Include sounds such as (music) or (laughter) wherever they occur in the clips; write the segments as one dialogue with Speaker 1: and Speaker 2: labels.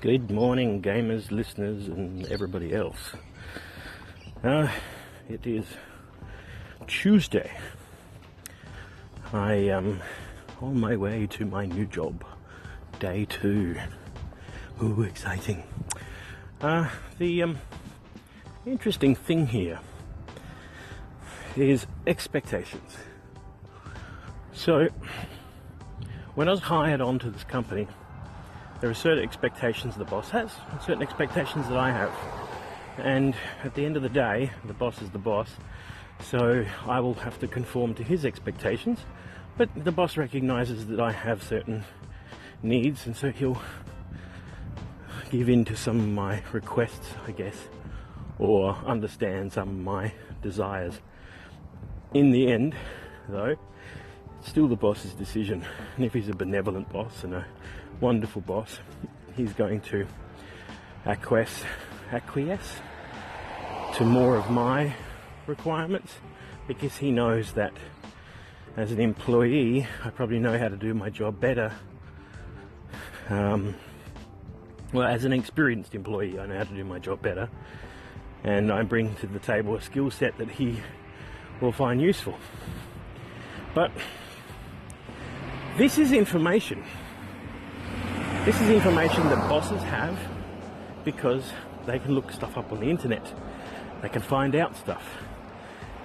Speaker 1: Good morning, gamers, listeners, and everybody else. Uh, it is Tuesday. I am on my way to my new job. Day two. Ooh, exciting. Uh, the um, interesting thing here is expectations. So, when I was hired onto this company, there are certain expectations the boss has, and certain expectations that I have. And at the end of the day, the boss is the boss, so I will have to conform to his expectations. But the boss recognizes that I have certain needs, and so he'll give in to some of my requests, I guess, or understand some of my desires. In the end, though, still the boss's decision. (laughs) And if he's a benevolent boss and a wonderful boss, he's going to acquiesce, acquiesce to more of my requirements because he knows that as an employee, I probably know how to do my job better. Um, well, as an experienced employee, I know how to do my job better, and I bring to the table a skill set that he will find useful. But this is information. This is information that bosses have because they can look stuff up on the internet. They can find out stuff.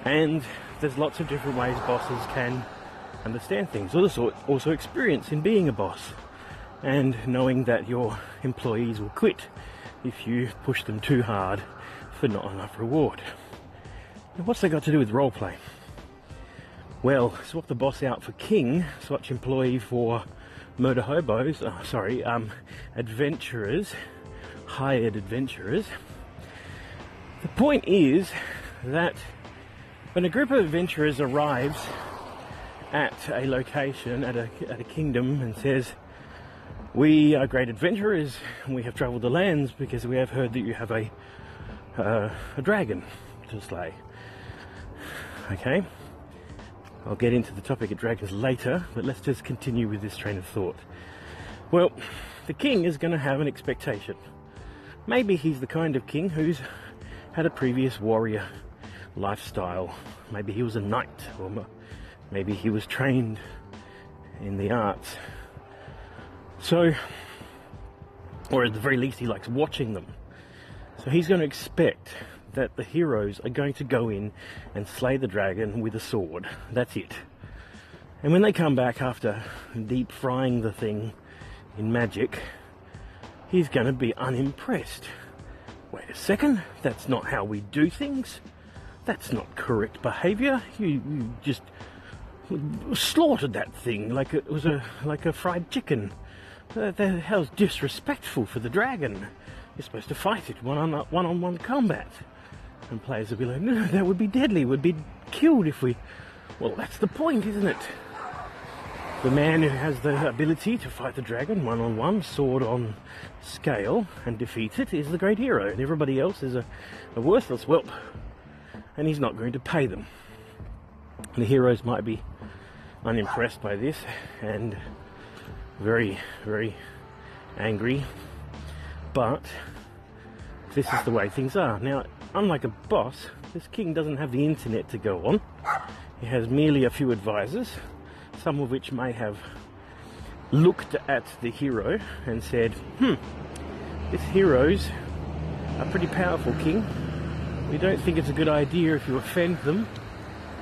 Speaker 1: And there's lots of different ways bosses can understand things. Also, also experience in being a boss and knowing that your employees will quit if you push them too hard for not enough reward. Now, what's that got to do with roleplay? Well, swap the boss out for king, swatch employee for murder hobos, oh, sorry, um, adventurers, hired adventurers. The point is that when a group of adventurers arrives at a location, at a, at a kingdom, and says, We are great adventurers, we have traveled the lands because we have heard that you have a, uh, a dragon to slay. Okay? I'll get into the topic of dragons later, but let's just continue with this train of thought. Well, the king is going to have an expectation. Maybe he's the kind of king who's had a previous warrior lifestyle. Maybe he was a knight, or maybe he was trained in the arts. So, or at the very least, he likes watching them. So he's going to expect that the heroes are going to go in and slay the dragon with a sword. That's it. And when they come back after deep frying the thing in magic, he's going to be unimpressed. Wait a second, that's not how we do things. That's not correct behavior. You, you just slaughtered that thing like it was a like a fried chicken. That, the hell's disrespectful for the dragon. You're supposed to fight it one on one on one combat. And players will be like, no, that would be deadly. We'd be killed if we. Well, that's the point, isn't it? The man who has the ability to fight the dragon one on one, sword on scale, and defeat it is the great hero, and everybody else is a, a worthless whelp. And he's not going to pay them. The heroes might be unimpressed by this and very, very angry, but this is the way things are. Now, unlike a boss, this king doesn't have the internet to go on. He has merely a few advisors, some of which may have looked at the hero and said, hmm, this hero's a pretty powerful king. We don't think it's a good idea if you offend them.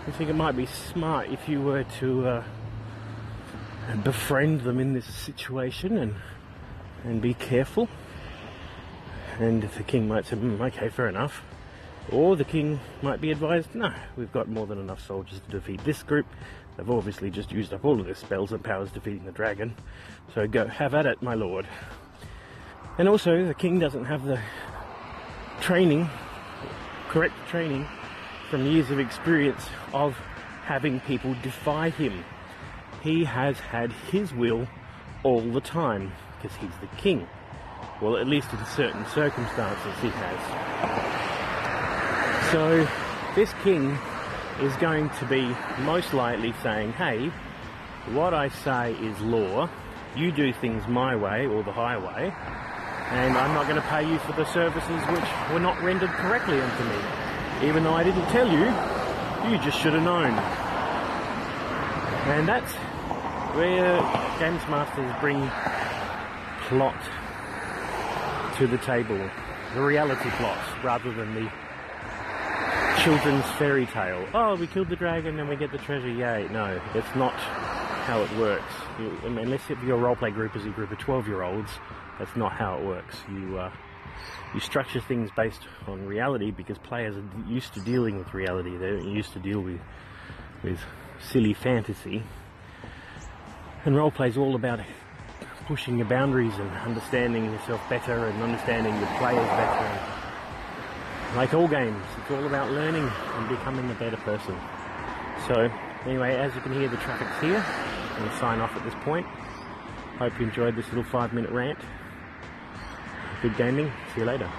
Speaker 1: We think it might be smart if you were to uh, befriend them in this situation and and be careful. And the king might say, mm, okay, fair enough. Or the king might be advised, no, we've got more than enough soldiers to defeat this group. They've obviously just used up all of their spells and powers defeating the dragon. So go, have at it, my lord. And also, the king doesn't have the training, correct training, from years of experience of having people defy him. He has had his will all the time because he's the king. Well, at least in certain circumstances, he has. So this king is going to be most likely saying, hey, what I say is law, you do things my way or the highway, And I'm not going to pay you for the services which were not rendered correctly unto me. Even though I didn't tell you, you just should have known. And that's where Games Masters bring plot to the table. The reality plot, rather than the children's fairy tale. Oh, we killed the dragon and we get the treasure, yay. No, it's not how it works. You, I mean, unless your roleplay group is a group of 12 year olds, that's not how it works. You, uh, you structure things based on reality because players are used to dealing with reality. They're used to deal with, with silly fantasy. And roleplay is all about pushing your boundaries and understanding yourself better and understanding your players better. Like all games, it's all about learning and becoming a better person. So, anyway, as you can hear, the traffic's here. I'm going to sign off at this point. Hope you enjoyed this little five minute rant. Good gaming. See you later.